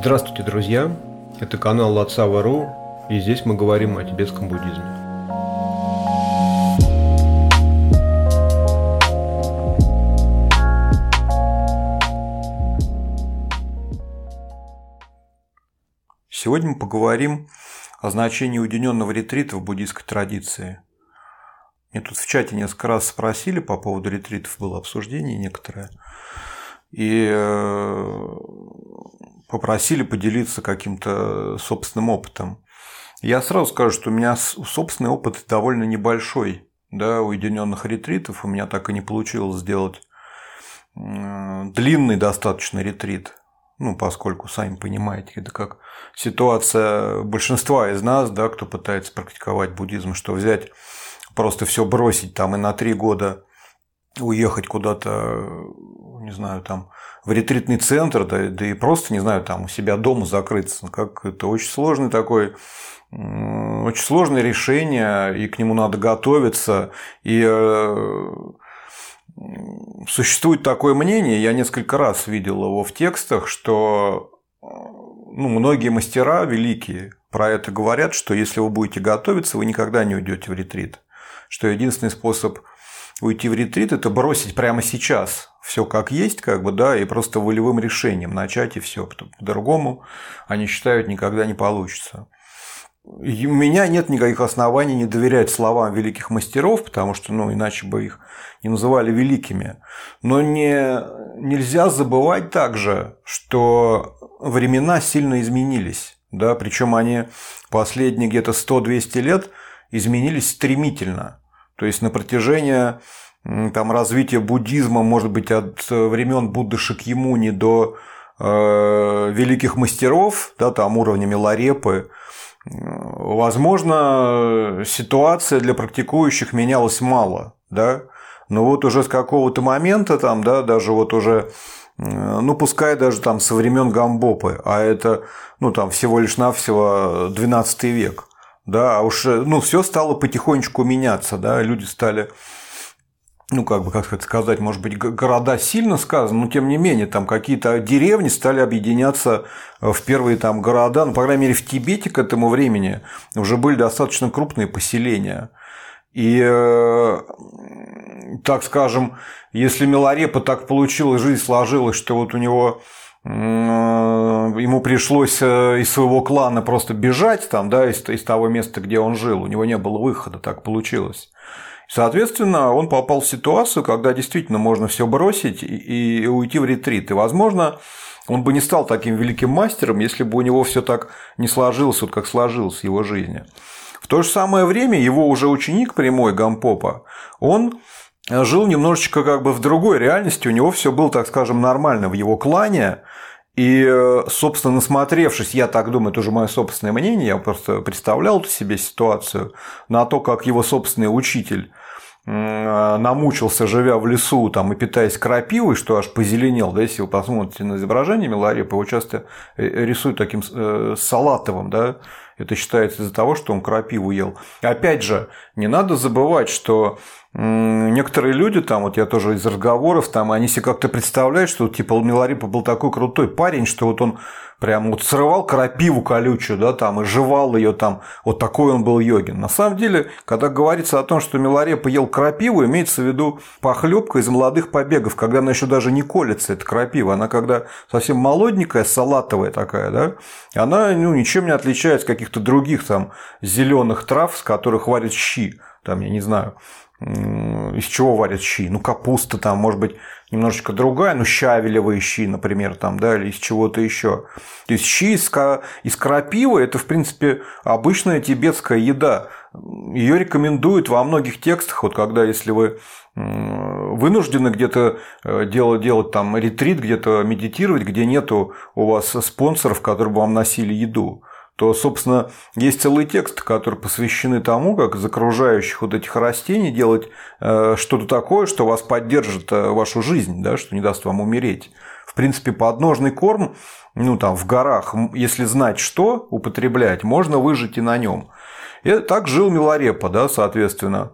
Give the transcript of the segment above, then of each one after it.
Здравствуйте, друзья! Это канал Лацава.ру, и здесь мы говорим о тибетском буддизме. Сегодня мы поговорим о значении уединенного ретрита в буддийской традиции. Мне тут в чате несколько раз спросили по поводу ретритов, было обсуждение некоторое. И э, попросили поделиться каким-то собственным опытом. Я сразу скажу, что у меня собственный опыт довольно небольшой, да, уединенных ретритов. У меня так и не получилось сделать длинный достаточно ретрит. Ну, поскольку, сами понимаете, это как ситуация большинства из нас, да, кто пытается практиковать буддизм, что взять, просто все бросить там и на три года уехать куда-то, не знаю, там в ретритный центр, да, да и просто, не знаю, там у себя дома закрыться. Как это очень сложный такой очень сложное решение, и к нему надо готовиться. И э, существует такое мнение, я несколько раз видел его в текстах, что ну, многие мастера великие про это говорят, что если вы будете готовиться, вы никогда не уйдете в ретрит. Что единственный способ уйти в ретрит – это бросить прямо сейчас все как есть, как бы, да, и просто волевым решением начать и все. По-другому они считают, никогда не получится. И у меня нет никаких оснований не доверять словам великих мастеров, потому что, ну, иначе бы их не называли великими. Но не, нельзя забывать также, что времена сильно изменились. Да, причем они последние где-то 100-200 лет изменились стремительно. То есть на протяжении там, развития буддизма, может быть, от времен Будды Шакьямуни до э, великих мастеров, да, там уровня Миларепы, возможно, ситуация для практикующих менялась мало, да, но вот уже с какого-то момента, там, да, даже вот уже ну, пускай даже там со времен Гамбопы, а это, ну, там всего лишь навсего 12 век, да, а уж, ну, все стало потихонечку меняться, да, люди стали ну, как бы, как сказать, может быть, города сильно сказано, но тем не менее, там какие-то деревни стали объединяться в первые там города, ну, по крайней мере, в Тибете к этому времени уже были достаточно крупные поселения. И, э, так скажем, если Миларепа так получилось, жизнь сложилась, что вот у него ему пришлось э, из своего клана просто бежать там, да, из, из того места, где он жил, у него не было выхода, так получилось. Соответственно, он попал в ситуацию, когда действительно можно все бросить и уйти в ретрит. И, возможно, он бы не стал таким великим мастером, если бы у него все так не сложилось, вот как сложилось в его жизни. В то же самое время его уже ученик прямой Гампопа, он жил немножечко как бы в другой реальности, у него все было, так скажем, нормально в его клане, и, собственно, насмотревшись, я так думаю, это уже мое собственное мнение, я просто представлял себе ситуацию на то, как его собственный учитель намучился, живя в лесу там, и питаясь крапивой, что аж позеленел, да, если вы посмотрите на изображение Миларепа, его часто э, рисуют таким э, салатовым, да, это считается из-за того, что он крапиву ел. Опять же, не надо забывать, что некоторые люди, там, вот я тоже из разговоров, там, они себе как-то представляют, что типа Миларипа был такой крутой парень, что вот он прям вот срывал крапиву колючую, да, там, и жевал ее там, вот такой он был йогин. На самом деле, когда говорится о том, что Миларепа ел крапиву, имеется в виду похлебка из молодых побегов, когда она еще даже не колется, эта крапива, она когда совсем молоденькая, салатовая такая, да, она ну, ничем не отличается от каких-то других там зеленых трав, с которых варят щи, там, я не знаю, из чего варят щи? Ну, капуста там, может быть, немножечко другая, ну, щавелевые щи, например, там, да, или из чего-то еще. То есть щи из, из крапивы – это, в принципе, обычная тибетская еда. Ее рекомендуют во многих текстах, вот когда, если вы вынуждены где-то э, делать, делать там ретрит, где-то медитировать, где нету у вас спонсоров, которые бы вам носили еду то, собственно, есть целые тексты, которые посвящены тому, как из окружающих вот этих растений делать э, что-то такое, что вас поддержит э, вашу жизнь, да, что не даст вам умереть. В принципе, подножный корм, ну там в горах, если знать, что употреблять, можно выжить и на нем. И так жил Миларепа, да, соответственно.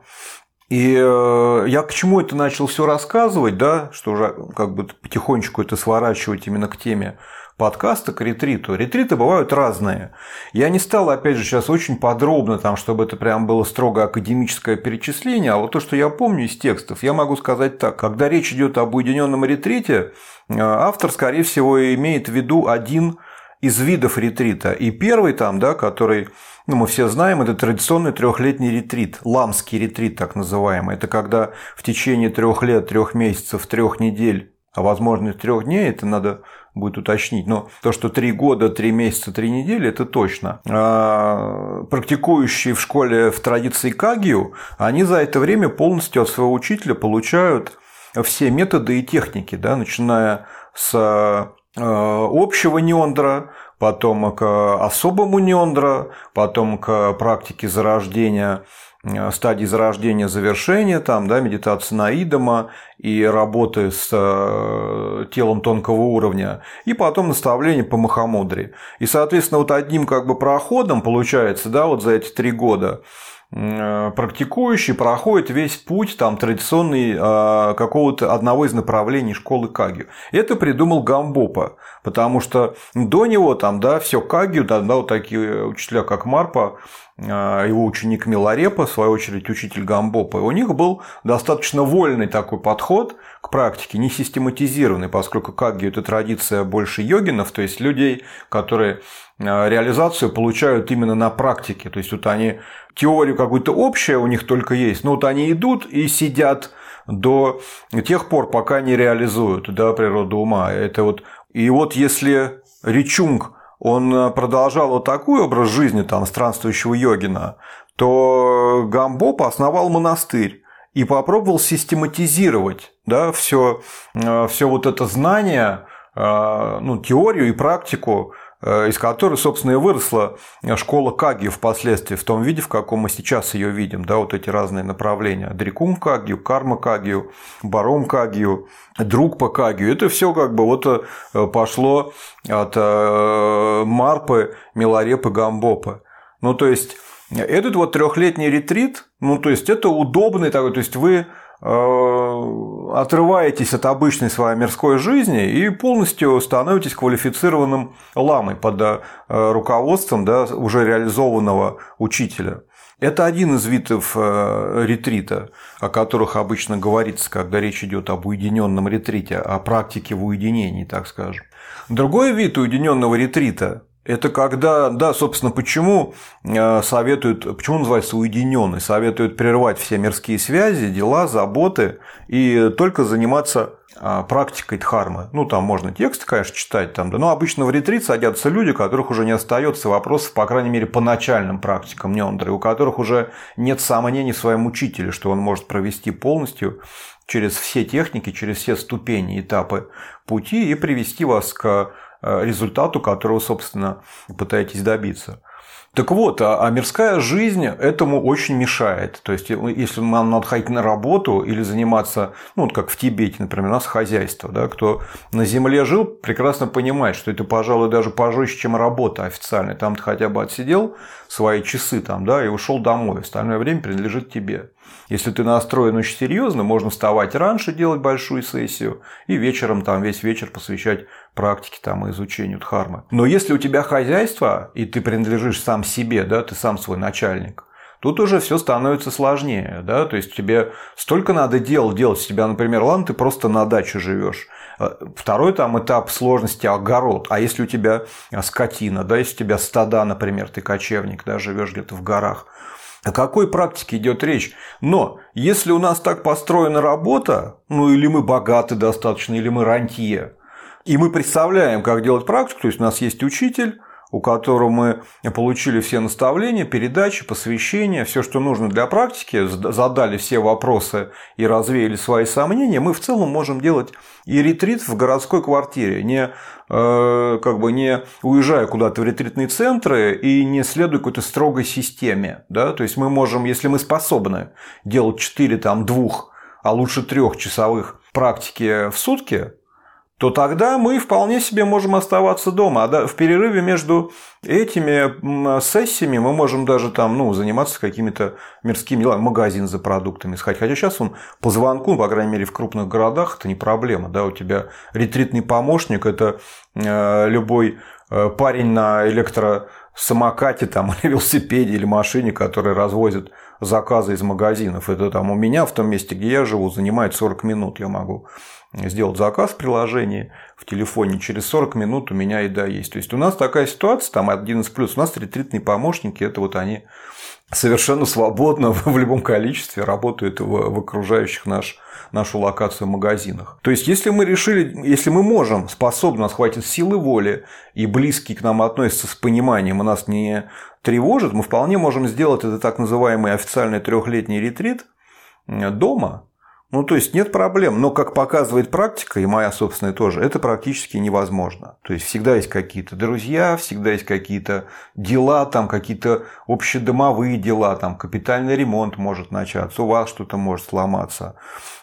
И э, я к чему это начал все рассказывать, да, что уже как бы потихонечку это сворачивать именно к теме подкаста к ретриту. Ретриты бывают разные. Я не стал, опять же, сейчас очень подробно, там, чтобы это прям было строго академическое перечисление, а вот то, что я помню из текстов, я могу сказать так. Когда речь идет об уединенном ретрите, э, автор, скорее всего, имеет в виду один из видов ретрита. И первый там, да, который ну, мы все знаем, это традиционный трехлетний ретрит, ламский ретрит так называемый. Это когда в течение трех лет, трех месяцев, трех недель, а возможно трех дней, это надо будет уточнить. Но то, что три года, три месяца, три недели, это точно. А практикующие в школе в традиции Кагию, они за это время полностью от своего учителя получают все методы и техники, да, начиная с э, общего неондра, потом к особому неондра, потом к практике зарождения стадии зарождения завершения, там, да, медитация на идома и работы с э, телом тонкого уровня, и потом наставление по Махамудре. И, соответственно, вот одним как бы проходом получается, да, вот за эти три года Э, практикующий проходит весь путь там, традиционный э, какого-то одного из направлений школы Кагью. Это придумал Гамбопа, потому что до него там, да, все Кагью, да, да, вот такие учителя, как Марпа, э, его ученик Миларепа, в свою очередь учитель Гамбопа, у них был достаточно вольный такой подход к практике, не систематизированный, поскольку Кагью – это традиция больше йогинов, то есть людей, которые реализацию получают именно на практике. То есть вот они теорию какую-то общую у них только есть, но вот они идут и сидят до тех пор, пока не реализуют да, природу ума. Это вот... И вот если Ричунг он продолжал вот такой образ жизни там, странствующего йогина, то Гамбоп основал монастырь и попробовал систематизировать да, все, все вот это знание, ну, теорию и практику Э, из которой, собственно, и выросла школа Каги впоследствии, в том виде, в каком мы сейчас ее видим, да, вот эти разные направления. Дрикум Кагию, Карма Кагию, Баром Кагию, Друг по Кагию. Это все как бы вот э, пошло от э, Марпы, Миларепы, Гамбопы. Ну, то есть, этот вот трехлетний ретрит, ну, то есть, это удобный такой, то есть, вы Э, отрываетесь от обычной своей мирской жизни и полностью становитесь квалифицированным ламой под э, руководством да, уже реализованного учителя. Это один из видов э, ретрита, о которых обычно говорится, когда речь идет об уединенном ретрите, о практике в уединении, так скажем. Другой вид уединенного ретрита это когда, да, собственно, почему э, советуют, почему называется уединенный, советуют прервать все мирские связи, дела, заботы и только заниматься а, практикой дхармы. Ну, там можно тексты, конечно, читать, там, да, но обычно в ретрит садятся люди, у которых уже не остается вопросов, по крайней мере, по начальным практикам нендры, у которых уже нет сомнений в своем учителе, что он может провести полностью через все техники, через все ступени, этапы пути и привести вас к результату, которого, собственно, пытаетесь добиться. Так вот, а, а мирская жизнь этому очень мешает. То есть, если нам надо ходить на работу или заниматься, ну, вот как в Тибете, например, у нас хозяйство, да, кто на земле жил, прекрасно понимает, что это, пожалуй, даже пожестче, чем работа официальная. Там ты хотя бы отсидел свои часы там, да, и ушел домой. Остальное время принадлежит тебе. Если ты настроен очень серьезно, можно вставать раньше, делать большую сессию, и вечером там весь вечер посвящать практике там, и изучению дхармы. Но если у тебя хозяйство, и ты принадлежишь сам себе, да, ты сам свой начальник, Тут уже все становится сложнее, да, то есть тебе столько надо дел делать, у тебя, например, ладно, ты просто на даче живешь. А, второй там этап сложности огород. А если у тебя скотина, да, если у тебя стада, например, ты кочевник, да, живешь где-то в горах, о какой практике идет речь? Но если у нас так построена работа, ну или мы богаты достаточно, или мы рантье, и мы представляем, как делать практику, то есть у нас есть учитель, у которого мы получили все наставления, передачи, посвящения, все, что нужно для практики, задали все вопросы и развеяли свои сомнения, мы в целом можем делать и ретрит в городской квартире, не, э, как бы не уезжая куда-то в ретритные центры и не следуя какой-то строгой системе. Да? То есть мы можем, если мы способны делать 4, там, 2, а лучше 3 часовых практики в сутки, то тогда мы вполне себе можем оставаться дома. А в перерыве между этими сессиями мы можем даже там, ну, заниматься какими-то мирскими делами, магазин за продуктами сходить. Хотя сейчас он по звонку, по крайней мере, в крупных городах это не проблема. Да? У тебя ретритный помощник – это э, любой э, парень на электросамокате там, или велосипеде или машине, который развозит заказы из магазинов. Это там у меня в том месте, где я живу, занимает 40 минут. Я могу сделать заказ в приложении в телефоне, через 40 минут у меня еда есть. То есть у нас такая ситуация, там 11 плюс, у нас ретритные помощники, это вот они совершенно свободно в любом количестве работают в, в окружающих наш, нашу локацию магазинах. То есть, если мы решили, если мы можем, способны, у нас хватит силы воли, и близкие к нам относятся с пониманием, и нас не тревожит, мы вполне можем сделать это так называемый официальный трехлетний ретрит дома, ну, то есть нет проблем, но как показывает практика, и моя собственная тоже, это практически невозможно. То есть всегда есть какие-то друзья, всегда есть какие-то дела, там какие-то общедомовые дела, там капитальный ремонт может начаться, у вас что-то может сломаться.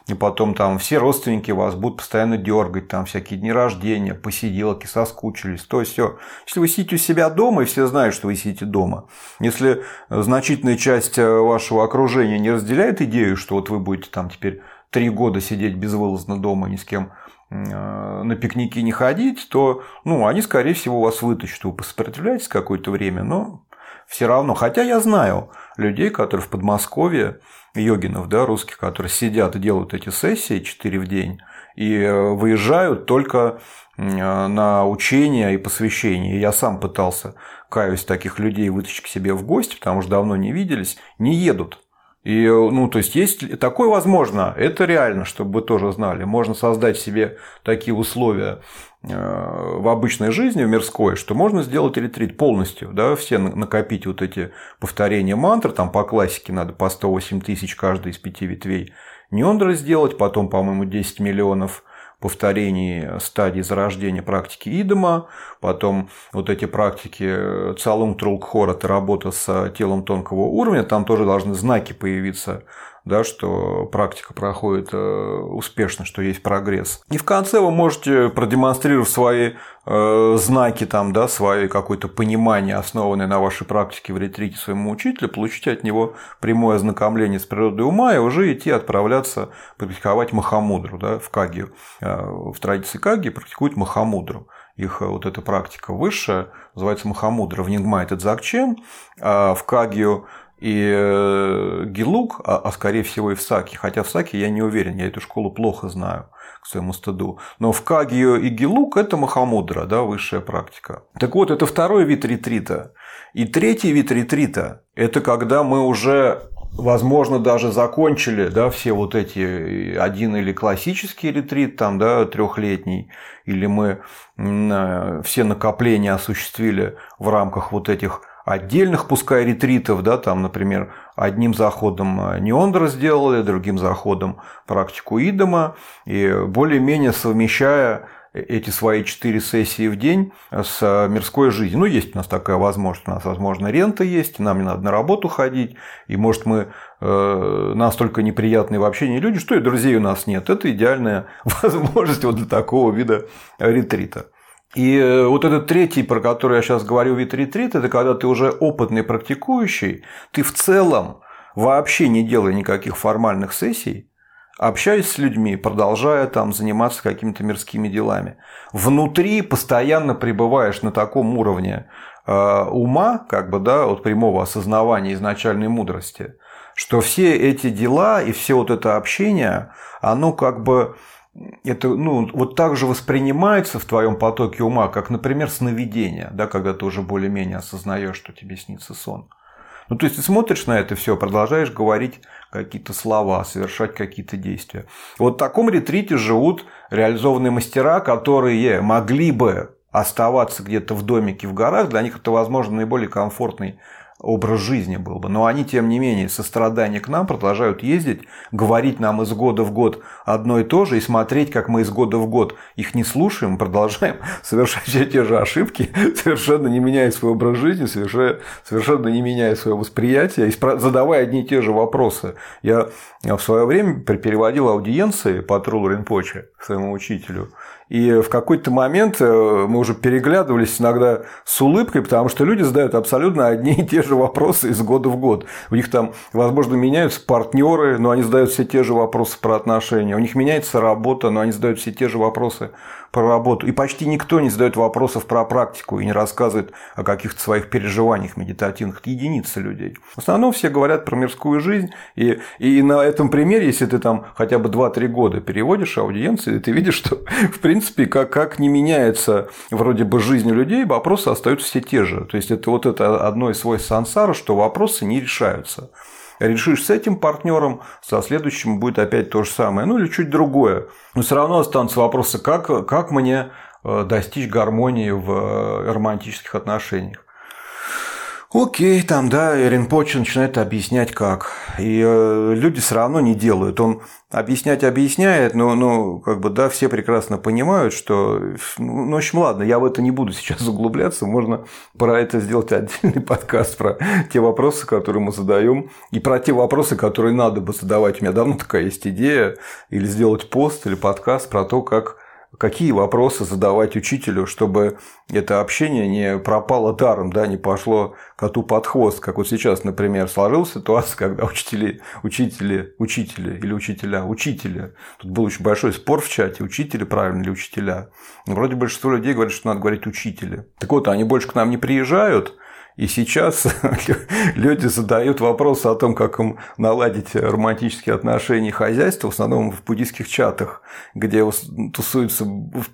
И потом там все родственники вас будут постоянно дергать, там всякие дни рождения, посиделки, соскучились, то все. Если вы сидите у себя дома, и все знают, что вы сидите дома, если значительная часть вашего окружения не разделяет идею, что вот вы будете там теперь три года сидеть безвылазно дома, ни с кем э, на пикники не ходить, то ну, они, скорее всего, вас вытащат. Вы посопротивляетесь какое-то время, но все равно. Хотя я знаю людей, которые в Подмосковье, йогинов, да, русских, которые сидят и делают эти сессии 4 в день и э, выезжают только э, на учения и посвящения. Я сам пытался, каюсь, таких людей вытащить к себе в гости, потому что давно не виделись, не едут. И, ну, то есть, есть такое возможно, это реально, чтобы вы тоже знали. Можно создать себе такие условия э, в обычной жизни, в мирской, что можно сделать ретрит полностью, да, все накопить вот эти повторения мантр, там по классике надо по 108 тысяч каждый из пяти ветвей Ниондра сделать, потом, по-моему, 10 миллионов повторений стадий зарождения практики Идома, потом вот эти практики Цалум Трулкхор, это работа с телом тонкого уровня, там тоже должны знаки появиться да, что практика проходит э, успешно, что есть прогресс. И в конце вы можете продемонстрировать свои э, знаки, там, да, свои какое-то понимание, основанное на вашей практике в ретрите своему учителю, получить от него прямое ознакомление с природой ума и уже идти отправляться практиковать махамудру да, в Кагию. Э, в традиции Каги практикуют махамудру их вот эта практика высшая, называется Махамудра, в Нингма это Дзакчен, а в Кагию и э, Гилук, а, а скорее всего и в Саке, хотя в Саке я не уверен, я эту школу плохо знаю к своему стыду. Но в Кагио и Гилук это Махамудра, да, высшая практика. Так вот, это второй вид ретрита. И третий вид ретрита – это когда мы уже возможно, даже закончили да, все вот эти один или классический ретрит, там, да, трехлетний, или мы э, все накопления осуществили в рамках вот этих отдельных, пускай ретритов, да, там, например, одним заходом э, Неондра сделали, другим заходом практику Идома, и более-менее совмещая эти свои четыре сессии в день с э, мирской жизнью. Ну, есть у нас такая возможность. У нас, возможно, рента есть, нам не надо на работу ходить. И, может, мы э, настолько неприятные в общении люди, что и друзей у нас нет. Это идеальная возможность вот для такого вида ретрита. И э, вот этот третий, про который я сейчас говорю, вид ретрит, это когда ты уже опытный практикующий, ты в целом вообще не делая никаких формальных сессий, общаясь с людьми, продолжая там заниматься какими-то мирскими делами. Внутри постоянно пребываешь на таком уровне э, ума, как бы, да, от прямого осознавания изначальной мудрости, что все эти дела и все вот это общение, оно как бы это ну, вот так же воспринимается в твоем потоке ума, как, например, сновидение, да, когда ты уже более-менее осознаешь, что тебе снится сон. Ну, то есть ты смотришь на это все, продолжаешь говорить какие-то слова, совершать какие-то действия. Вот в таком ретрите живут реализованные мастера, которые могли бы оставаться где-то в домике в горах, для них это, возможно, наиболее комфортный образ жизни был бы. Но они, тем не менее, сострадание к нам продолжают ездить, говорить нам из года в год одно и то же и смотреть, как мы из года в год их не слушаем, продолжаем совершать все те же ошибки, совершенно не меняя свой образ жизни, совершенно, совершенно не меняя свое восприятие, задавая одни и те же вопросы. Я в свое время переводил аудиенции по Трулу Ринпоче своему учителю. И в какой-то момент э, мы уже переглядывались иногда с улыбкой, потому что люди задают абсолютно одни и те же вопросы из года в год. У них там, возможно, меняются партнеры, но они задают все те же вопросы про отношения. У них меняется работа, но они задают все те же вопросы про работу. И почти никто не задает вопросов про практику и не рассказывает о каких-то своих переживаниях медитативных. Единицы людей. В основном все говорят про мирскую жизнь. И, и на этом примере, если ты там хотя бы 2-3 года переводишь аудиенции, ты видишь, что в принципе как, как не меняется вроде бы жизнь людей, вопросы остаются все те же. То есть это вот это одно из свойств сансара, что вопросы не решаются решишь с этим партнером, со следующим будет опять то же самое, ну или чуть другое. Но все равно останутся вопросы, как, как мне э, достичь гармонии в э, романтических отношениях. Окей, там, да, Ринпоче начинает объяснять как. И э, люди все равно не делают. Он объяснять объясняет, но, ну, как бы, да, все прекрасно понимают, что, ну, в общем, ладно, я в это не буду сейчас углубляться, можно про это сделать отдельный подкаст, про те вопросы, которые мы задаем, и про те вопросы, которые надо бы задавать. У меня давно такая есть идея, или сделать пост, или подкаст про то, как какие вопросы задавать учителю, чтобы это общение не пропало даром, да, не пошло коту под хвост, как вот сейчас, например, сложилась ситуация, когда учители, учители, учители или учителя, учителя, тут был очень большой спор в чате, учители правильно или учителя. Вроде большинство людей говорят, что надо говорить учители. Так вот, они больше к нам не приезжают, и сейчас люди задают вопросы о том, как им наладить романтические отношения и хозяйство, в основном в буддийских чатах, где тусуются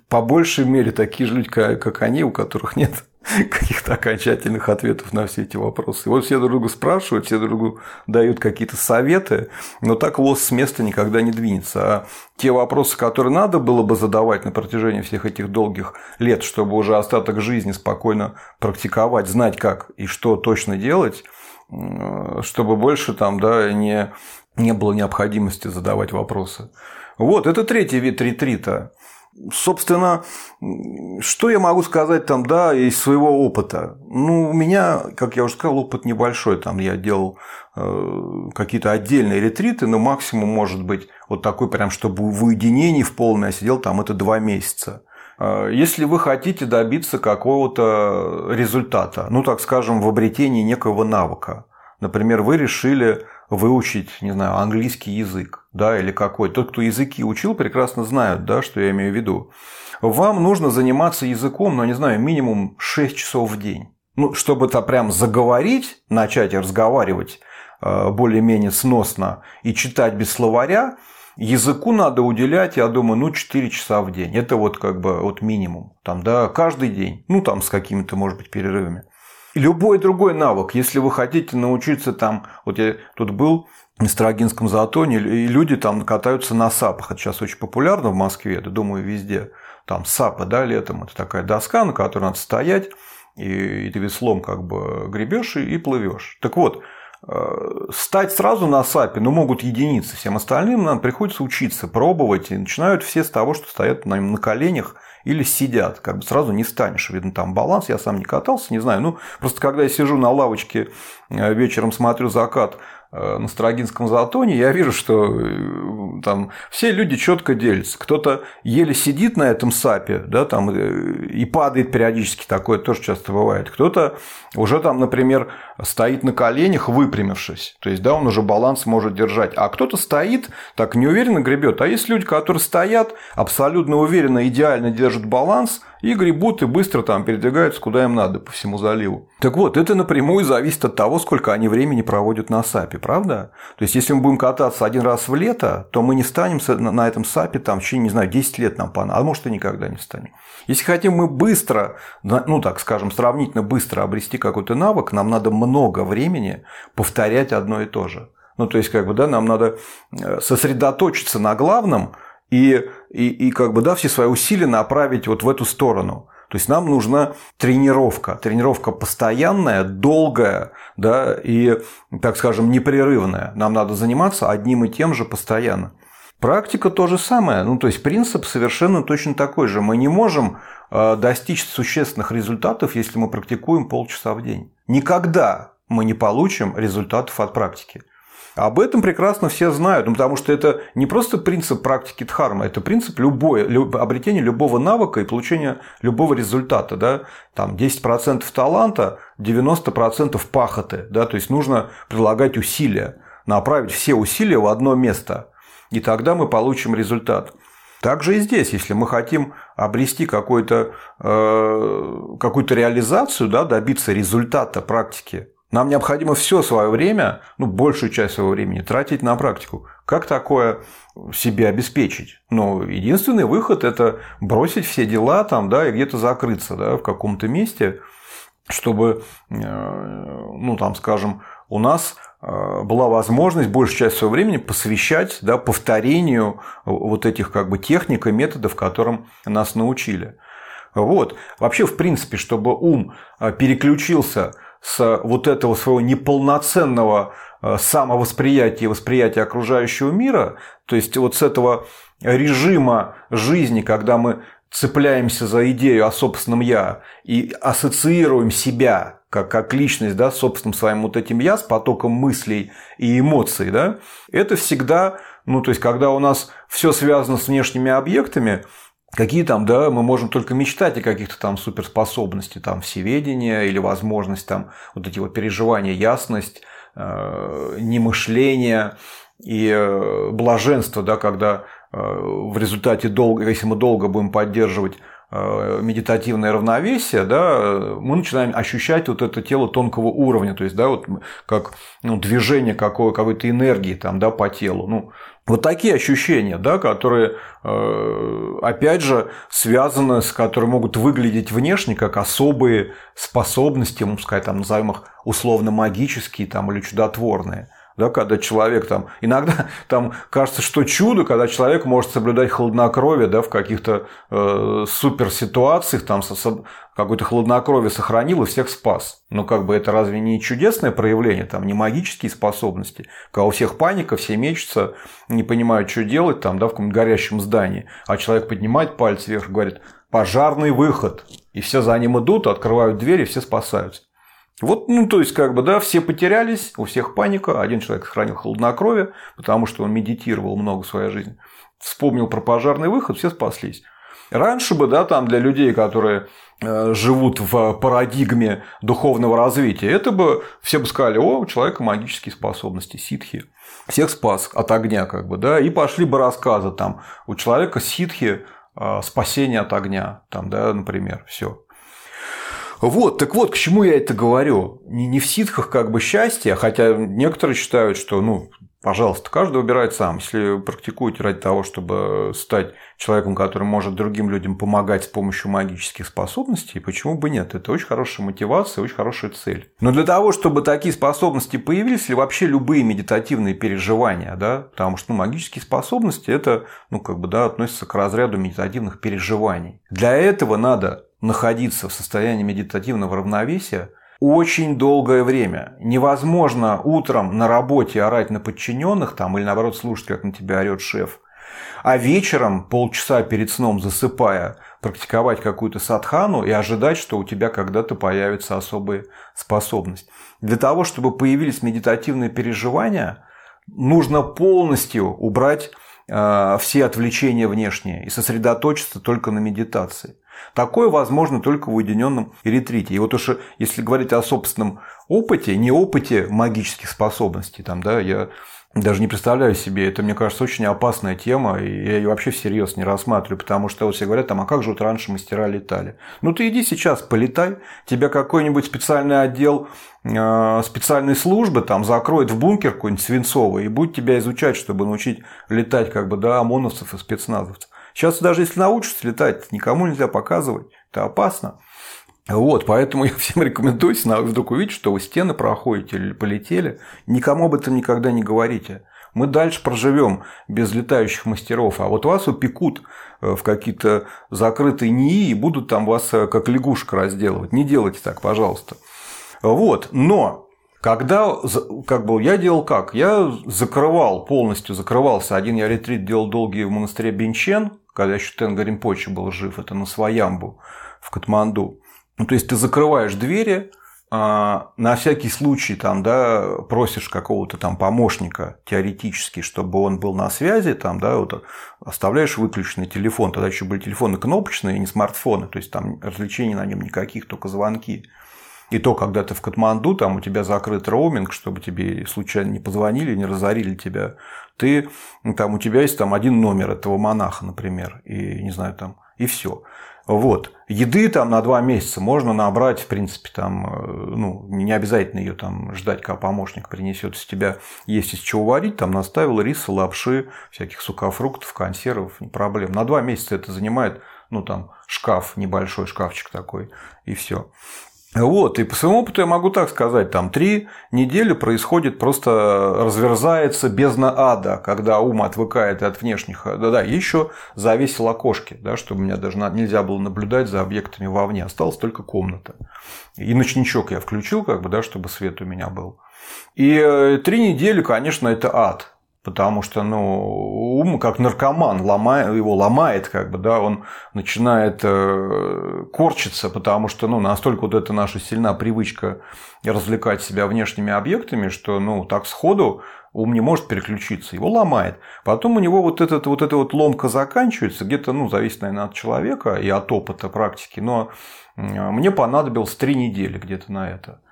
по большей мере такие же люди, как они, у которых нет каких-то окончательных ответов на все эти вопросы. И вот все друг друга спрашивают, все друг другу дают какие-то советы, но так лос с места никогда не двинется. А те вопросы, которые надо было бы задавать на протяжении всех этих долгих лет, чтобы уже остаток жизни спокойно практиковать, знать как и что точно делать, чтобы больше там да, не, не было необходимости задавать вопросы. Вот, это третий вид ретрита. Собственно, что я могу сказать там, да, из своего опыта? Ну, у меня, как я уже сказал, опыт небольшой. Там я делал э, какие-то отдельные ретриты, но максимум может быть вот такой прям, чтобы в уединении в полной я сидел там это два месяца. Э, если вы хотите добиться какого-то результата, ну, так скажем, в обретении некого навыка, например, вы решили выучить, не знаю, английский язык, да, или какой. Тот, кто языки учил, прекрасно знают, да, что я имею в виду. Вам нужно заниматься языком, ну, не знаю, минимум 6 часов в день. Ну, чтобы это прям заговорить, начать разговаривать э, более-менее сносно и читать без словаря, языку надо уделять, я думаю, ну, 4 часа в день. Это вот как бы вот минимум. Там, да, каждый день. Ну, там с какими-то, может быть, перерывами. Любой другой навык, если вы хотите научиться там, вот я тут был в Строгинском затоне, и люди там катаются на сапах. Это сейчас очень популярно в Москве, я думаю, везде. Там сапы, да, летом. Это такая доска, на которой надо стоять, и, ты веслом как бы гребешь и, и плывешь. Так вот, э, стать сразу на сапе, ну, могут единицы. Всем остальным нам приходится учиться, пробовать. И начинают все с того, что стоят на, на коленях или сидят. Как бы сразу не станешь. Видно, там баланс. Я сам не катался, не знаю. Ну, просто когда я сижу на лавочке э, вечером смотрю закат, Э, на Строгинском затоне, я вижу, что э, там все люди четко делятся. Кто-то еле сидит на этом сапе, да, там и падает периодически, такое тоже часто бывает. Кто-то уже там, например, стоит на коленях, выпрямившись. То есть, да, он уже баланс может держать. А кто-то стоит, так неуверенно гребет. А есть люди, которые стоят, абсолютно уверенно, идеально держат баланс, и гребут и быстро там передвигаются куда им надо по всему заливу. Так вот, это напрямую зависит от того, сколько они времени проводят на САПе, правда? То есть, если мы будем кататься один раз в лето, то мы не станем на этом САПе там в течение, не знаю, 10 лет нам понадобится, а может и никогда не станем. Если хотим мы быстро, ну так скажем, сравнительно быстро обрести какой-то навык, нам надо много времени повторять одно и то же. Ну, то есть, как бы, да, нам надо э, сосредоточиться на главном, и, и, и как бы, да, все свои усилия направить вот в эту сторону. То есть нам нужна тренировка, тренировка постоянная, долгая, да, и, так скажем, непрерывная. Нам надо заниматься одним и тем же постоянно. Практика то же самое. Ну, то есть принцип совершенно точно такой же. Мы не можем э, достичь существенных результатов, если мы практикуем полчаса в день. Никогда мы не получим результатов от практики. Об этом прекрасно все знают, ну, потому что это не просто принцип практики дхарма, это принцип любой, люб, обретения любого навыка и получения любого результата. Да? Там 10% таланта, 90% пахоты. Да? То есть нужно прилагать усилия, направить все усилия в одно место. И тогда мы получим результат. Также и здесь, если мы хотим обрести какую-то э, какую реализацию, да, добиться результата практики, нам необходимо все свое время, ну, большую часть своего времени тратить на практику. Как такое себе обеспечить? Ну, единственный выход – это бросить все дела там, да, и где-то закрыться да, в каком-то месте, чтобы, э, ну, там, скажем, у нас э, была возможность большую часть своего времени посвящать да, повторению вот этих как бы техник и методов, которым нас научили. Вот. Вообще, в принципе, чтобы ум э, переключился с вот этого своего неполноценного э, самовосприятия и восприятия окружающего мира, то есть вот с этого режима жизни, когда мы цепляемся за идею о собственном «я» и ассоциируем себя как, как личность да, собственным своим вот этим «я», с потоком мыслей и эмоций, да, это всегда, ну, то есть, когда у нас все связано с внешними объектами, Какие там, да, мы можем только мечтать о каких-то там суперспособностях, там, всеведения или возможность там вот эти вот переживания, ясность, э, немышление и э, блаженство, да, когда э, в результате долго, если мы долго будем поддерживать медитативное равновесие, да, мы начинаем ощущать вот это тело тонкого уровня, то есть, да, вот как ну, движение какой, какой-то энергии там, да, по телу. Ну, вот такие ощущения, да, которые, э, опять же, связаны с, которые могут выглядеть внешне как особые способности, можно сказать, там, назовем их условно магические там, или чудотворные да, когда человек там, иногда там кажется, что чудо, когда человек может соблюдать хладнокровие, да, в каких-то э, супер ситуациях, там какое-то хладнокровие сохранил и всех спас. Но как бы это разве не чудесное проявление, там не магические способности, когда у всех паника, все мечутся, не понимают, что делать там, да, в каком-то горящем здании, а человек поднимает пальцы вверх и говорит, пожарный выход, и все за ним идут, открывают двери, все спасаются. Вот, ну, то есть, как бы, да, все потерялись, у всех паника, один человек сохранил холоднокровие, потому что он медитировал много в своей жизни, вспомнил про пожарный выход, все спаслись. Раньше бы, да, там для людей, которые э, живут в парадигме духовного развития, это бы все бы сказали, о, у человека магические способности, ситхи. Всех спас от огня, как бы, да, и пошли бы рассказы там, у человека ситхи э, спасение от огня, там, да, например, все. Вот, так вот, к чему я это говорю? Не, не в ситхах как бы счастье, хотя некоторые считают, что, ну, пожалуйста, каждый выбирает сам. Если практикуете ради того, чтобы стать человеком, который может другим людям помогать с помощью магических способностей, почему бы нет? Это очень хорошая мотивация, очень хорошая цель. Но для того, чтобы такие способности появились, или вообще любые медитативные переживания, да, потому что ну, магические способности это, ну, как бы, да, относятся к разряду медитативных переживаний. Для этого надо находиться в состоянии медитативного равновесия очень долгое время. Невозможно утром на работе орать на подчиненных там, или наоборот слушать, как на тебя орет шеф, а вечером, полчаса перед сном засыпая, практиковать какую-то садхану и ожидать, что у тебя когда-то появится особая способность. Для того, чтобы появились медитативные переживания, нужно полностью убрать э, все отвлечения внешние и сосредоточиться только на медитации. Такое возможно только в уединенном ретрите. И вот уж если говорить о собственном опыте, не опыте магических способностей, там, да, я даже не представляю себе, это, мне кажется, очень опасная тема, и я ее вообще всерьез не рассматриваю, потому что вот все говорят, там, а как же вот раньше мастера летали? Ну, ты иди сейчас, полетай, тебя какой-нибудь специальный отдел э, специальной службы там закроет в бункер какой-нибудь свинцовый и будет тебя изучать, чтобы научить летать как бы, да, ОМОНовцев и спецназовцев. Сейчас даже если научишься летать, никому нельзя показывать. Это опасно. Вот, поэтому я всем рекомендую, если вдруг увидите, что вы стены проходите или полетели, никому об этом никогда не говорите. мы дальше проживем без летающих мастеров, а вот вас упекут э, в какие-то закрытые НИИ и будут там вас э, как лягушек разделывать. Не делайте так, пожалуйста. Вот, но когда, как бы, я делал как? Я закрывал, полностью закрывался. Один я ретрит делал долгий в монастыре Бенчен, когда еще Тенга Римпочи был жив, это на Своямбу в Катманду. Ну, то есть ты закрываешь двери, а, на всякий случай там, да, просишь какого-то там помощника теоретически, чтобы он был на связи, там, да, вот оставляешь выключенный телефон, тогда еще были телефоны кнопочные, не смартфоны, то есть там развлечений на нем никаких, только звонки. И то, когда ты в Катманду, там у тебя закрыт роуминг, чтобы тебе случайно не позвонили, не разорили тебя, ты, там у тебя есть там один номер этого монаха, например, и не знаю, там, и все. Вот. Еды там на два месяца можно набрать, в принципе, там, э, ну, не обязательно ее там ждать, когда помощник принесет. Если тебя есть из чего варить, там наставил риса, лапши, всяких сухофруктов, консервов, не проблем. На два месяца это занимает, ну, там, шкаф, небольшой шкафчик такой, и все. Вот, и по своему опыту я могу так сказать, там три недели происходит просто разверзается бездна ада, когда ум отвыкает от внешних, да-да, еще завесил окошки, да, чтобы меня даже нельзя было наблюдать за объектами вовне, осталась только комната. И ночничок я включил, как бы, да, чтобы свет у меня был. И э, три недели, конечно, это ад потому что ну, ум как наркоман ломает, его ломает, как бы, да, он начинает э, корчиться, потому что ну, настолько вот это наша сильна привычка развлекать себя внешними объектами, что ну, так сходу ум не может переключиться, его ломает. Потом у него вот, этот, вот эта вот ломка заканчивается, где-то, ну, зависит, наверное, от человека и от опыта практики, но мне понадобилось три недели где-то на это.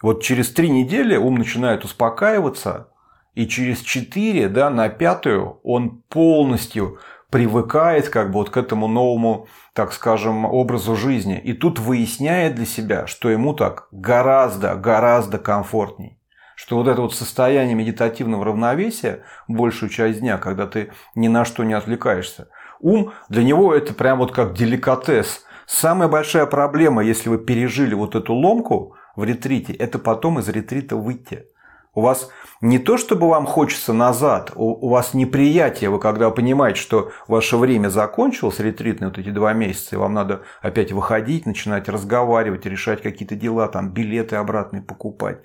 Вот через три недели ум начинает успокаиваться, и через 4 да, на пятую он полностью привыкает как бы вот к этому новому, так скажем, образу жизни. И тут выясняет для себя, что ему так гораздо, гораздо комфортней. Что вот это вот состояние медитативного равновесия большую часть дня, когда ты ни на что не отвлекаешься, ум для него это прям вот как деликатес. Самая большая проблема, если вы пережили вот эту ломку в ретрите, это потом из ретрита выйти. У вас не то, чтобы вам хочется назад, у вас неприятие, вы когда понимаете, что ваше время закончилось, ретритные вот эти два месяца, и вам надо опять выходить, начинать разговаривать, решать какие-то дела, там билеты обратные покупать.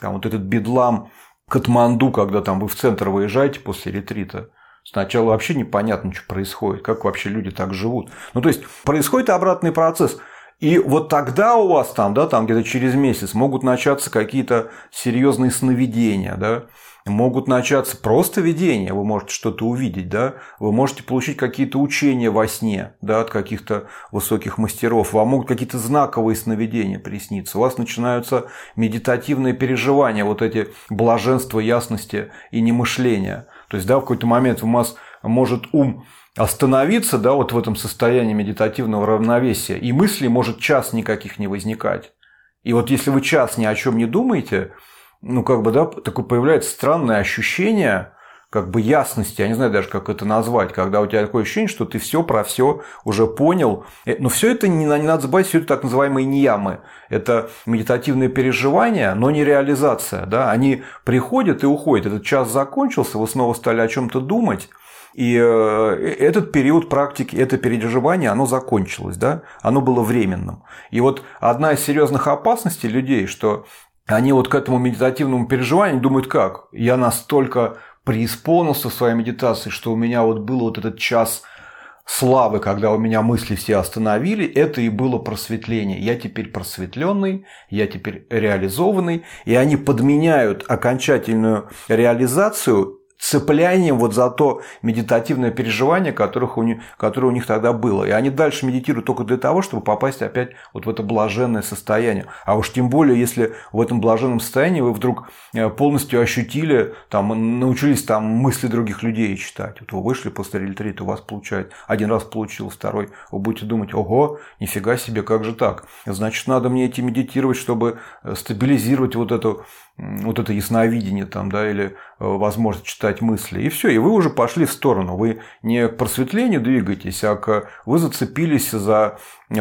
Там вот этот бедлам Катманду, когда там вы в центр выезжаете после ретрита, Сначала вообще непонятно, что происходит, как вообще люди так живут. Ну, то есть, происходит обратный процесс. И вот тогда у вас там, да, там где-то через месяц могут начаться какие-то серьезные сновидения, да, могут начаться просто видения, вы можете что-то увидеть, да, вы можете получить какие-то учения во сне, да, от каких-то высоких мастеров, вам могут какие-то знаковые сновидения присниться, у вас начинаются медитативные переживания, вот эти блаженства, ясности и немышления. То есть, да, в какой-то момент у вас может ум остановиться да, вот в этом состоянии медитативного равновесия, и мысли может час никаких не возникать. И вот если вы час ни о чем не думаете, ну, как бы, да, такое появляется странное ощущение, как бы ясности, я не знаю даже, как это назвать, когда у тебя такое ощущение, что ты все про все уже понял. Э, но все это не, не надо забывать, все это так называемые ниямы. Это медитативные переживания, но не реализация. Да? Они приходят и уходят. Этот час закончился, вы снова стали о чем-то думать, и э, этот период практики, это переживание, оно закончилось, да? оно было временным. И вот одна из серьезных опасностей людей, что они вот к этому медитативному переживанию думают как? Я настолько преисполнился в своей медитации, что у меня вот был вот этот час славы, когда у меня мысли все остановили, это и было просветление. Я теперь просветленный, я теперь реализованный, и они подменяют окончательную реализацию цеплянием вот за то медитативное переживание, которых у них, которое у них тогда было. И они дальше медитируют только для того, чтобы попасть опять вот в это блаженное состояние. А уж тем более, если в этом блаженном состоянии вы вдруг э, полностью ощутили, там, научились там мысли других людей читать. Вот вы вышли после ретрита, у вас получается. Один раз получил, второй. Вы будете думать, ого, нифига себе, как же так? Значит, надо мне идти медитировать, чтобы э, стабилизировать вот эту вот это ясновидение там, да, или э, возможность читать мысли, и все, и вы уже пошли в сторону, вы не к просветлению двигаетесь, а к... вы зацепились за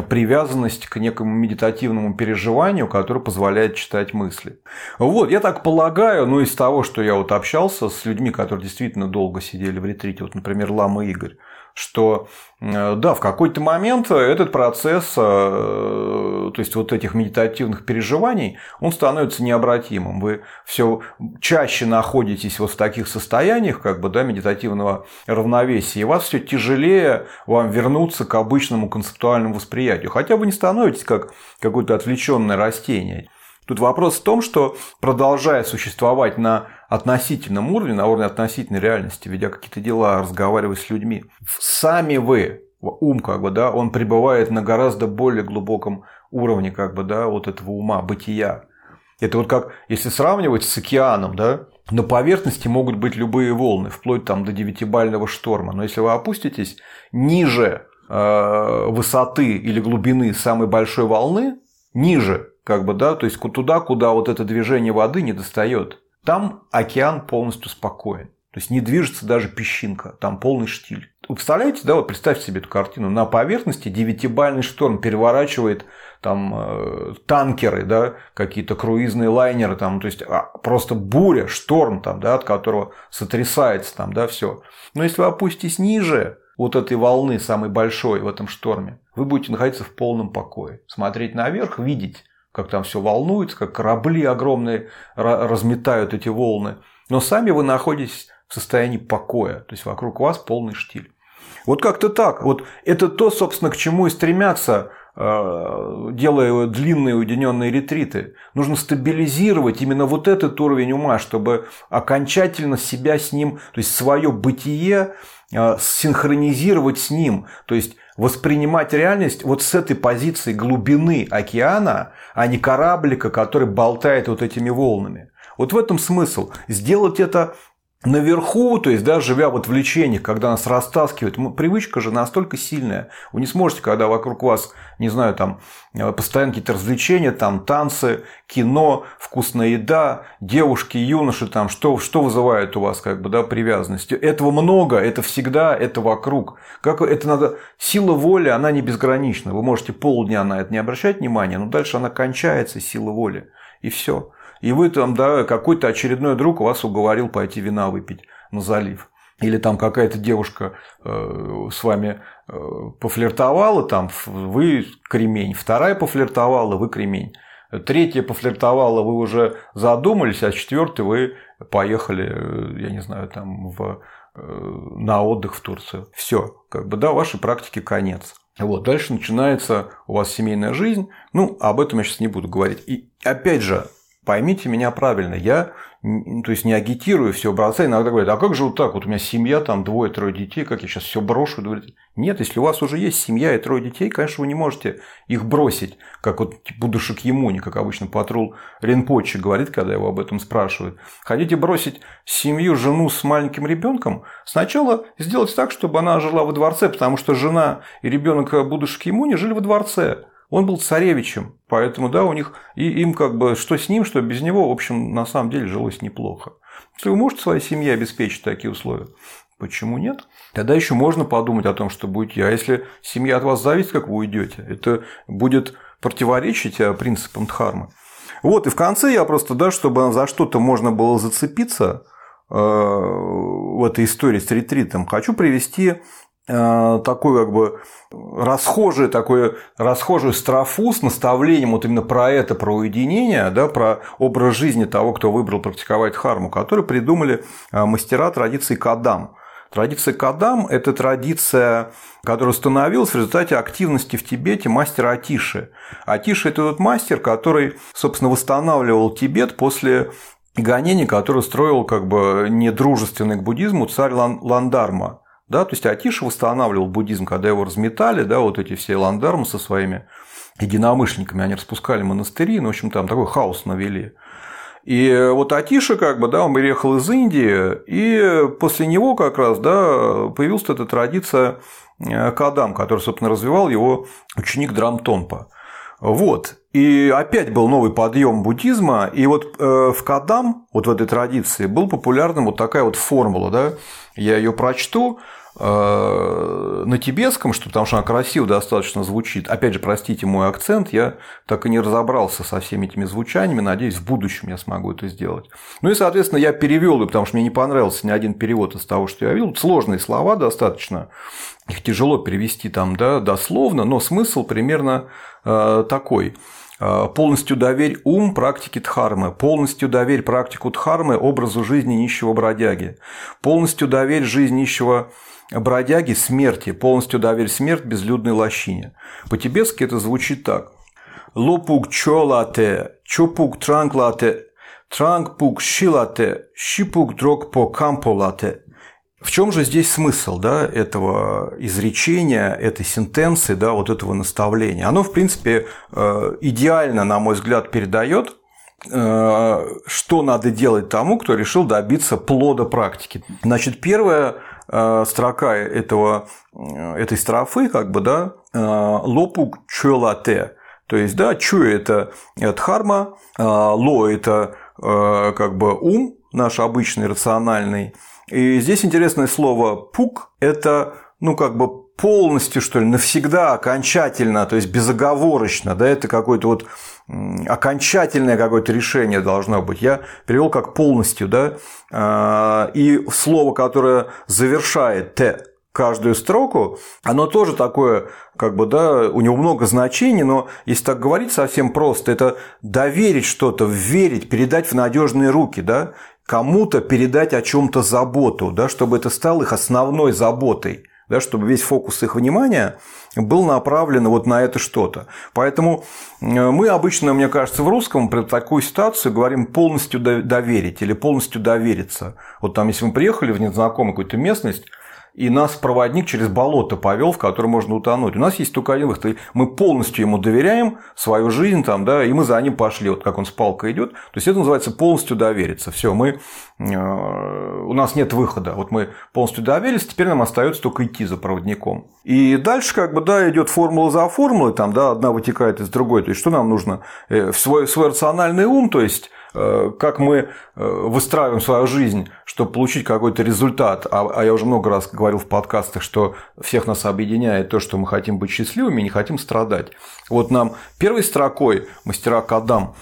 привязанность к некому медитативному переживанию, которое позволяет читать мысли. Вот, я так полагаю, ну, из того, что я вот общался с людьми, которые действительно долго сидели в ретрите, вот, например, Лама Игорь, что э, да, в какой-то момент этот процесс, э, то есть вот этих медитативных переживаний, он становится необратимым. Вы все чаще находитесь вот в таких состояниях, как бы, да, медитативного равновесия, и вас все тяжелее вам вернуться к обычному концептуальному восприятию. Хотя вы не становитесь как какое-то отвлеченное растение. Тут вопрос в том, что продолжая существовать на относительном уровне, на уровне относительной реальности, ведя какие-то дела, разговаривая с людьми, сами вы, ум, как бы, да, он пребывает на гораздо более глубоком уровне, как бы, да, вот этого ума, бытия. Это вот как, если сравнивать с океаном, да, на поверхности могут быть любые волны, вплоть там до девятибального шторма. Но если вы опуститесь ниже э, высоты или глубины самой большой волны, ниже, как бы, да, то есть туда, куда вот это движение воды не достает. Там океан полностью спокоен. То есть не движется даже песчинка, там полный штиль. Вы представляете, да, вот представьте себе эту картину. На поверхности девятибальный шторм переворачивает там э, танкеры, да, какие-то круизные лайнеры, там, то есть а, просто буря, шторм, там, да, от которого сотрясается там, да, все. Но если вы опуститесь ниже вот этой волны, самой большой в этом шторме, вы будете находиться в полном покое. Смотреть наверх, видеть как там все волнуется, как корабли огромные разметают эти волны. Но сами вы находитесь в состоянии покоя, то есть вокруг вас полный штиль. Вот как-то так. Вот это то, собственно, к чему и стремятся, э, делая длинные уединенные ретриты. Нужно стабилизировать именно вот этот уровень ума, чтобы окончательно себя с ним, то есть свое бытие э, синхронизировать с ним. То есть воспринимать реальность вот с этой позиции глубины океана, а не кораблика, который болтает вот этими волнами. Вот в этом смысл. Сделать это наверху, то есть, да, живя вот в лечениях, когда нас растаскивает, привычка же настолько сильная. Вы не сможете, когда вокруг вас, не знаю, там, э, постоянно какие-то развлечения, там, танцы, кино, вкусная еда, девушки, юноши, там, что, что вызывает у вас, как бы, да, привязанность. Этого много, это всегда, это вокруг. Как это надо, сила воли, она не безгранична. Вы можете полдня на это не обращать внимания, но дальше она кончается, сила воли. И все и вы там, да, какой-то очередной друг вас уговорил пойти вина выпить на залив. Или там какая-то девушка э, с вами пофлиртовала, там вы кремень, вторая пофлиртовала, вы кремень. Третья пофлиртовала, вы уже задумались, а четвертый вы поехали, э, я не знаю, там в, на отдых в Турцию. Все, как бы, да, вашей практике конец. Вот, дальше начинается у вас семейная жизнь. Ну, об этом я сейчас не буду говорить. И опять же, Поймите меня правильно, я то есть не агитирую все бросать. Иногда говорят, а как же вот так? Вот у меня семья, там двое-трое детей, как я сейчас все брошу? Нет, если у вас уже есть семья и трое детей, конечно, вы не можете их бросить, как вот буду Шакьямуни, как обычно патрул Ренпочи говорит, когда его об этом спрашивают. Хотите бросить семью, жену с маленьким ребенком? Сначала сделать так, чтобы она жила во дворце, потому что жена и ребенок Будды Шакьямуни жили во дворце. Он был царевичем, поэтому, да, у них, и им как бы, что с ним, что без него, в общем, на самом деле жилось неплохо. Если вы можете своей семье обеспечить такие условия, почему нет? Тогда еще можно подумать о том, что будете. А если семья от вас зависит, как вы уйдете, это будет противоречить э, принципам Дхармы. Вот, и в конце я просто, да, чтобы за что-то можно было зацепиться э, в этой истории с ретритом, хочу привести Э, такой как бы расхожий, такой расхожую строфу с наставлением вот именно про это, про уединение, да, про образ жизни того, кто выбрал практиковать харму, который придумали э, мастера традиции Кадам. Традиция Кадам – это традиция, которая установилась в результате активности в Тибете мастера Атиши. Атиши – это тот мастер, который, собственно, восстанавливал Тибет после гонений, который строил как бы недружественный к буддизму царь Ландарма. Да, то есть Атиша восстанавливал буддизм, когда его разметали, да, вот эти все ландармы со своими единомышленниками, они распускали монастыри, ну, в общем, там такой хаос навели. И вот Атиша, как бы, да, он приехал из Индии, и после него как раз, да, появилась эта традиция э, Кадам, который, собственно, развивал его ученик Драмтонпа. Вот. И опять был новый подъем буддизма. И вот э, в Кадам, вот в этой традиции, был популярным вот такая вот формула. Да? Я ее прочту на тибетском, что, потому что она красиво достаточно звучит. Опять же, простите мой акцент, я так и не разобрался со всеми этими звучаниями. Надеюсь, в будущем я смогу это сделать. Ну и, соответственно, я перевел, потому что мне не понравился ни один перевод из того, что я видел. Сложные слова достаточно. Их тяжело перевести там да, дословно, но смысл примерно э, такой. Э, полностью доверь ум практике Дхармы, полностью доверь практику Дхармы образу жизни нищего бродяги, полностью доверь жизнь нищего смерти, полностью доверь смерть безлюдной лощине. По-тибетски это звучит так. Лопук чолате, чопук транклате, транкпук шилате, щипук дрог по камполате. В чем же здесь смысл да, этого изречения, этой сентенции, да, вот этого наставления? Оно, в принципе, э, идеально, на мой взгляд, передает э, что надо делать тому, кто решил добиться плода практики. Значит, первая э, строка этого, этой строфы, как бы, да, лопук чуэлате, то есть, да, чу – это дхарма, ло – это как бы ум наш обычный, рациональный, и здесь интересное слово «пук» – это, ну, как бы полностью, что ли, навсегда, окончательно, то есть безоговорочно, да, это какое-то вот окончательное какое-то решение должно быть. Я перевел как полностью, да, а, и слово, которое завершает «т», каждую строку, оно тоже такое, как бы, да, у него много значений, но если так говорить совсем просто, это доверить что-то, верить, передать в надежные руки, да, кому-то передать о чем-то заботу, да, чтобы это стало их основной заботой, да, чтобы весь фокус их внимания был направлен вот на это что-то. Поэтому э, мы обычно, мне кажется, в русском при такую ситуацию говорим полностью доверить или полностью довериться. Вот там, если мы приехали в незнакомую какую-то местность, и нас проводник через болото повел, в котором можно утонуть. У нас есть только один выход. Мы полностью ему доверяем свою жизнь, там, да, и мы за ним пошли, вот как он с палкой идет. То есть это называется полностью довериться. Все, мы э, у нас нет выхода. Вот мы полностью доверились, теперь нам остается только идти за проводником. И дальше, как бы, да, идет формула за формулой, там, да, одна вытекает из другой. То есть, что нам нужно? Э, в свой, свой рациональный ум, то есть как мы э, выстраиваем свою жизнь, чтобы получить какой-то результат, а, а я уже много раз говорил в подкастах, что всех нас объединяет то, что мы хотим быть счастливыми и не хотим страдать. Вот нам первой строкой мастера Кадам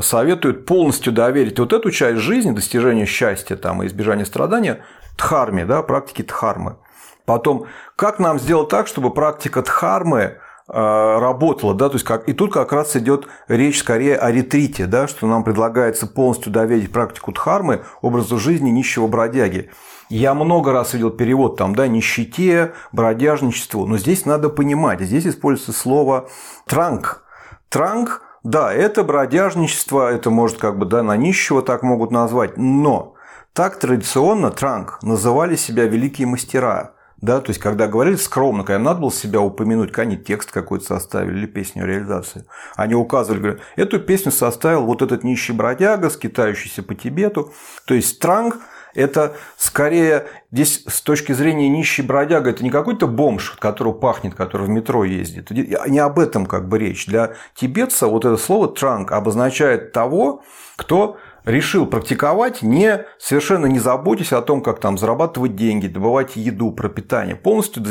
советуют полностью доверить вот эту часть жизни, достижения счастья там, и избежания страдания дхарме, да, практике дхармы. Потом, как нам сделать так, чтобы практика дхармы Э, работала, да, то есть как, и тут как раз идет речь скорее о ретрите, да, что нам предлагается полностью доверить практику дхармы образу жизни нищего бродяги. Я много раз видел перевод там, да, нищете, бродяжничеству, но здесь надо понимать, здесь используется слово транк. Транк, да, это бродяжничество, это может как бы, да, на нищего так могут назвать, но так традиционно транк называли себя великие мастера. Да, то есть, когда говорили скромно, когда надо было себя упомянуть, когда они текст какой-то составили или песню реализации, они указывали, говорят, эту песню составил вот этот нищий бродяга, скитающийся по Тибету. То есть, транг – это скорее здесь с точки зрения нищий бродяга, это не какой-то бомж, который пахнет, который в метро ездит. Не об этом как бы речь. Для тибетца вот это слово транг обозначает того, кто решил практиковать, не, совершенно не заботясь о том, как там зарабатывать деньги, добывать еду, пропитание. Полностью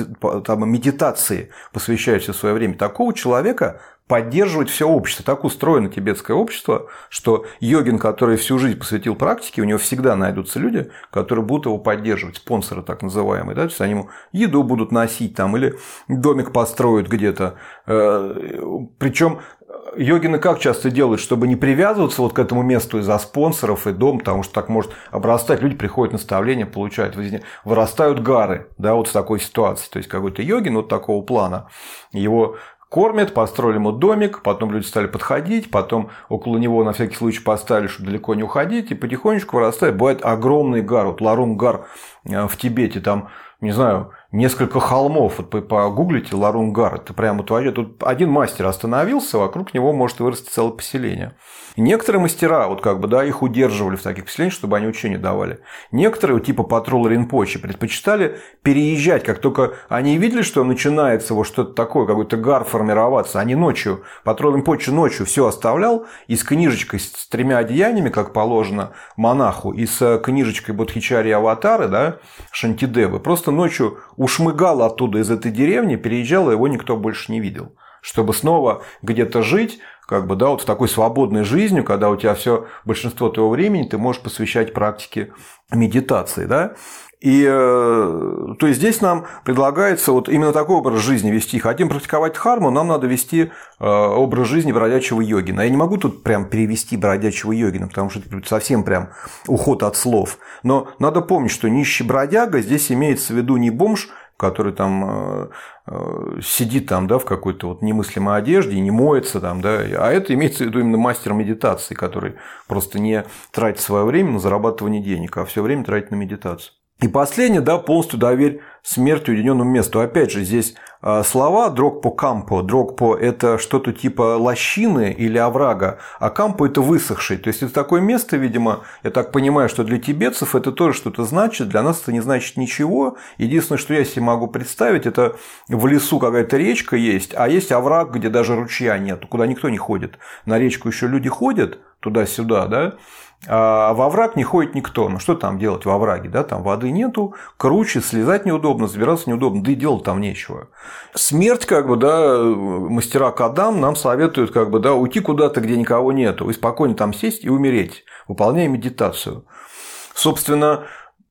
там, медитации посвящаешь все свое время. Такого человека поддерживать все общество. Так устроено тибетское общество, что йогин, который всю жизнь посвятил практике, у него всегда найдутся люди, которые будут его поддерживать, спонсоры так называемые. Да? То есть они ему еду будут носить там, или домик построят где-то. Э, Причем йогины как часто делают, чтобы не привязываться вот к этому месту из-за спонсоров и дом, потому что так может обрастать, люди приходят наставления, получают, вырастают гары, да, вот в такой ситуации. То есть какой-то йогин вот такого плана, его кормят, построили ему домик, потом люди стали подходить, потом около него на всякий случай поставили, чтобы далеко не уходить, и потихонечку вырастает. Бывает огромный гар, вот Ларум гар э, в Тибете, там, не знаю, несколько холмов. Вот погуглите Ларунгар, это прямо твое. Тут один мастер остановился, вокруг него может вырасти целое поселение. Некоторые мастера, вот как бы, да, их удерживали в таких поселениях, чтобы они учения давали. Некоторые, типа патрул Ринпочи, предпочитали переезжать, как только они видели, что начинается вот что-то такое, какой-то гар формироваться, они ночью, патрул Ринпочи ночью все оставлял и с книжечкой с тремя одеяниями, как положено монаху, и с книжечкой Бодхичари Аватары, да, Шантидевы, просто ночью ушмыгал оттуда из этой деревни, переезжал, и его никто больше не видел. Чтобы снова где-то жить, как бы, да, вот в такой свободной жизнью, когда у тебя все большинство твоего времени ты можешь посвящать практике медитации, да, и э, то есть здесь нам предлагается вот именно такой образ жизни вести. Хотим практиковать харму, нам надо вести э, образ жизни бродячего йогина. Я не могу тут прям перевести бродячего йогина, потому что это совсем прям уход от слов. Но надо помнить, что нищий бродяга здесь имеется в виду не бомж, который там э, сидит там, да, в какой-то вот немыслимой одежде и не моется там, да, а это имеется в виду именно мастер медитации, который просто не тратит свое время на зарабатывание денег, а все время тратит на медитацию. И последнее, да, полностью доверь смерти уединенному месту. Опять же, здесь а, слова дрог по кампо. Дрог по – это что-то типа лощины или оврага, а кампо – это высохший. То есть, это такое место, видимо, я так понимаю, что для тибетцев это тоже что-то значит, для нас это не значит ничего. Единственное, что я себе могу представить, это в лесу какая-то речка есть, а есть овраг, где даже ручья нет, куда никто не ходит. На речку еще люди ходят туда-сюда, да, а во враг не ходит никто. Ну что там делать во враге? Да? Там воды нету, круче, слезать неудобно, забираться неудобно, да и делать там нечего. Смерть, как бы, да, мастера Кадам нам советуют, как бы, да, уйти куда-то, где никого нету, и спокойно там сесть и умереть, выполняя медитацию. Собственно,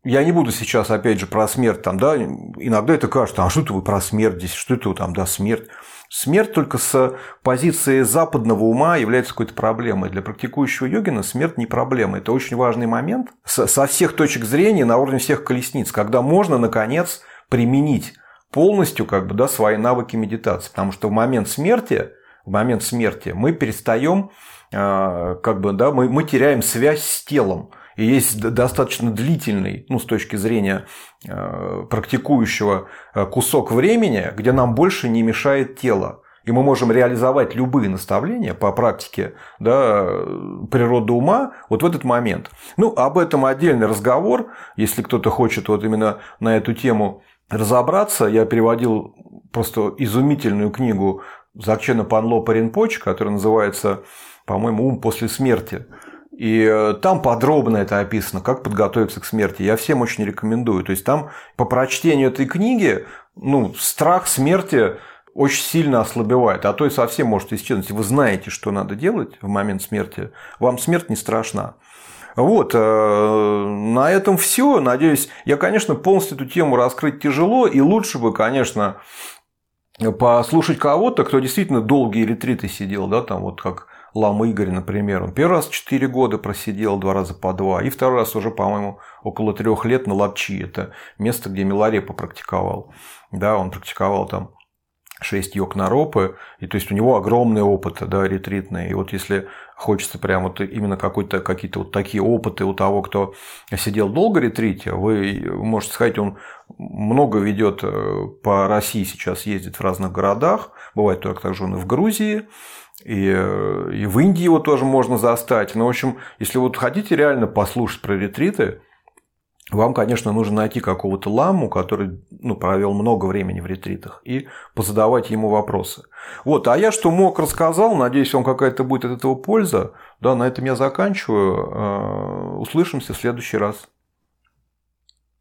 я не буду сейчас, опять же, про смерть там, да, иногда это кажется, а что это вы про смерть здесь, что это вы там, да, смерть. Смерть только с позиции западного ума является какой-то проблемой. Для практикующего йогина смерть не проблема. Это очень важный момент со всех точек зрения на уровне всех колесниц, когда можно, наконец, применить полностью как бы, да, свои навыки медитации. Потому что в момент смерти, в момент смерти мы перестаем, а, как бы, да, мы, мы теряем связь с телом. И есть достаточно длительный, ну, с точки зрения э, практикующего, э, кусок времени, где нам больше не мешает тело. И мы можем реализовать любые наставления по практике да, природы ума вот в этот момент. Ну, об этом отдельный разговор. Если кто-то хочет вот именно на эту тему разобраться, я переводил просто изумительную книгу Закчена Панло Паринпоч, которая называется, по-моему, «Ум после смерти». И э, там подробно это описано, как подготовиться к смерти. Я всем очень рекомендую. То есть там по прочтению этой книги ну, страх смерти очень сильно ослабевает, а то и совсем может исчезнуть. Вы знаете, что надо делать в момент смерти, вам смерть не страшна. Вот, э, на этом все. Надеюсь, я, конечно, полностью эту тему раскрыть тяжело, и лучше бы, конечно, послушать кого-то, кто действительно долгие ретриты сидел, да, там вот как Лам Игорь, например, он первый раз 4 года просидел, два раза по два, и второй раз уже, по-моему, около трех лет на Лапчи. Это место, где Миларепа практиковал. Да, он практиковал там 6 йог на ропы, и то есть у него огромный опыт, да, ретритный. И вот если хочется прям вот именно какой-то, какие-то вот такие опыты у того, кто сидел долго ретрите, вы можете сказать, он много ведет э, по России сейчас, ездит в разных городах, бывает только также он и в Грузии, и, э, и в Индии его тоже можно застать. Но, в общем, если вот хотите реально послушать про ретриты, вам, конечно, нужно найти какого-то ламу, который ну, провел много времени в ретритах, и позадавать ему вопросы. Вот, а я что мог, рассказал. Надеюсь, вам какая-то будет от этого польза. Да, на этом я заканчиваю. Э, услышимся в следующий раз.